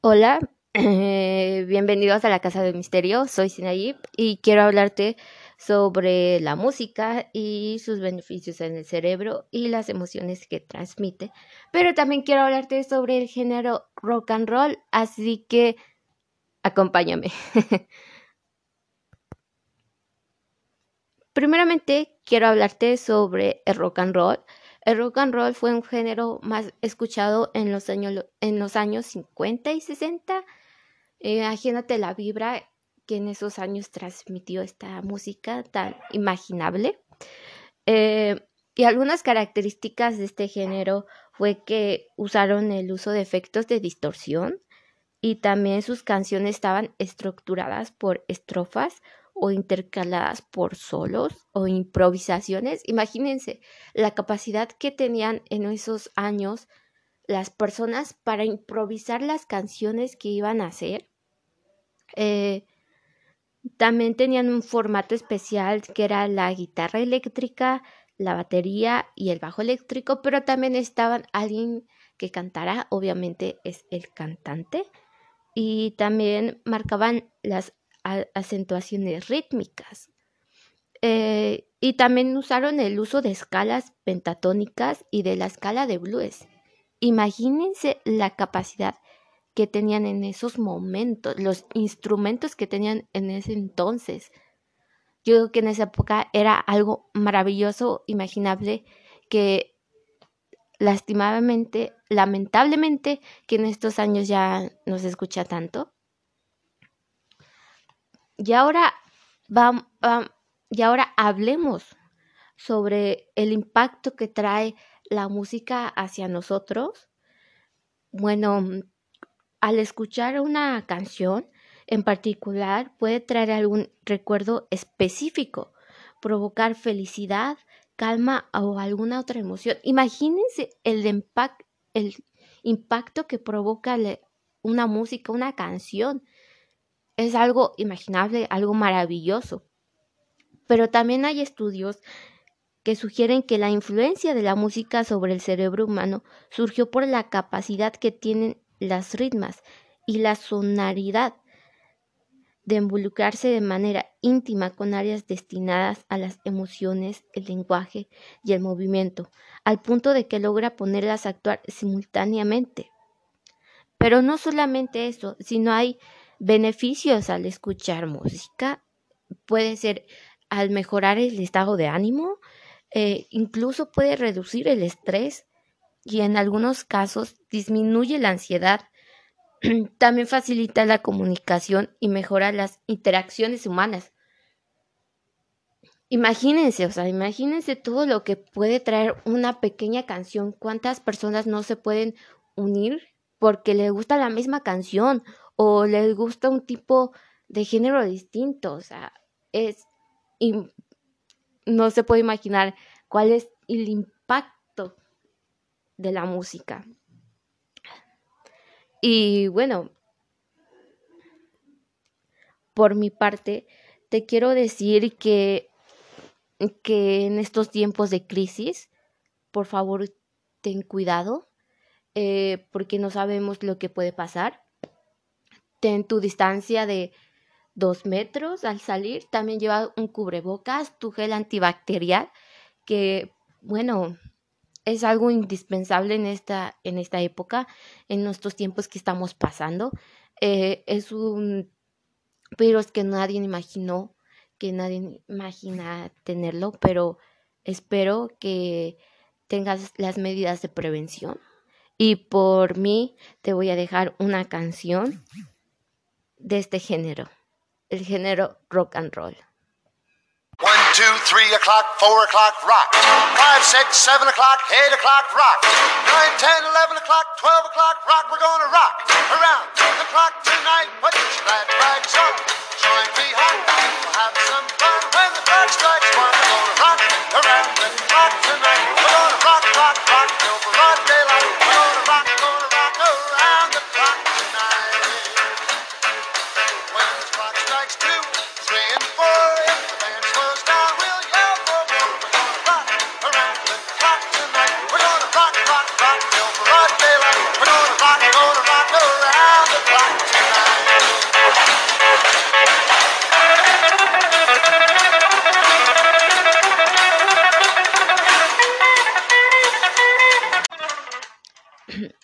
Hola, eh, bienvenidos a la Casa del Misterio. Soy Sinayib y quiero hablarte sobre la música y sus beneficios en el cerebro y las emociones que transmite. Pero también quiero hablarte sobre el género rock and roll, así que acompáñame. Primeramente, quiero hablarte sobre el rock and roll. El rock and roll fue un género más escuchado en los años, en los años 50 y 60. Eh, imagínate la vibra que en esos años transmitió esta música tan imaginable. Eh, y algunas características de este género fue que usaron el uso de efectos de distorsión y también sus canciones estaban estructuradas por estrofas o intercaladas por solos o improvisaciones. Imagínense la capacidad que tenían en esos años las personas para improvisar las canciones que iban a hacer. Eh, también tenían un formato especial que era la guitarra eléctrica, la batería y el bajo eléctrico, pero también estaban alguien que cantara, obviamente es el cantante, y también marcaban las acentuaciones rítmicas. Eh, y también usaron el uso de escalas pentatónicas y de la escala de blues. Imagínense la capacidad que tenían en esos momentos, los instrumentos que tenían en ese entonces. Yo creo que en esa época era algo maravilloso, imaginable, que lastimadamente, lamentablemente, que en estos años ya no se escucha tanto. Y ahora, y ahora hablemos sobre el impacto que trae la música hacia nosotros. Bueno, al escuchar una canción en particular puede traer algún recuerdo específico, provocar felicidad, calma o alguna otra emoción. Imagínense el, el impacto que provoca una música, una canción es algo imaginable, algo maravilloso. Pero también hay estudios que sugieren que la influencia de la música sobre el cerebro humano surgió por la capacidad que tienen las ritmas y la sonoridad de involucrarse de manera íntima con áreas destinadas a las emociones, el lenguaje y el movimiento, al punto de que logra ponerlas a actuar simultáneamente. Pero no solamente eso, sino hay beneficios al escuchar música. Puede ser al mejorar el estado de ánimo, eh, incluso puede reducir el estrés y en algunos casos disminuye la ansiedad. También facilita la comunicación y mejora las interacciones humanas. Imagínense, o sea, imagínense todo lo que puede traer una pequeña canción. ¿Cuántas personas no se pueden unir porque les gusta la misma canción o les gusta un tipo de género distinto. O sea, es. No se puede imaginar cuál es el impacto de la música. Y bueno, por mi parte, te quiero decir que, que en estos tiempos de crisis, por favor, ten cuidado, eh, porque no sabemos lo que puede pasar ten tu distancia de dos metros al salir. También lleva un cubrebocas, tu gel antibacterial, que bueno, es algo indispensable en esta, en esta época, en nuestros tiempos que estamos pasando. Eh, es un virus que nadie imaginó, que nadie imagina tenerlo, pero espero que tengas las medidas de prevención. Y por mí te voy a dejar una canción de este género, el género rock and roll. One, two, three o'clock, four o'clock, rock. Five, six, seven o'clock, eight o'clock, rock. Nine, ten, eleven o'clock, twelve o'clock, rock. We're gonna rock around the clock tonight. Put your glad rags home. We'll have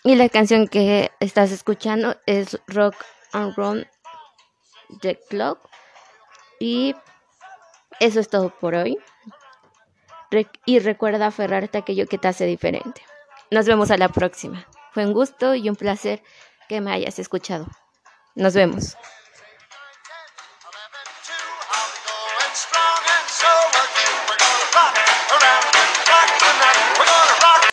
Y la canción que estás escuchando es Rock and Roll the Clock. Y eso es todo por hoy. y recuerda aferrarte a aquello que te hace diferente. Nos vemos a la próxima. Fue un gusto y un placer que me hayas escuchado. Nos vemos.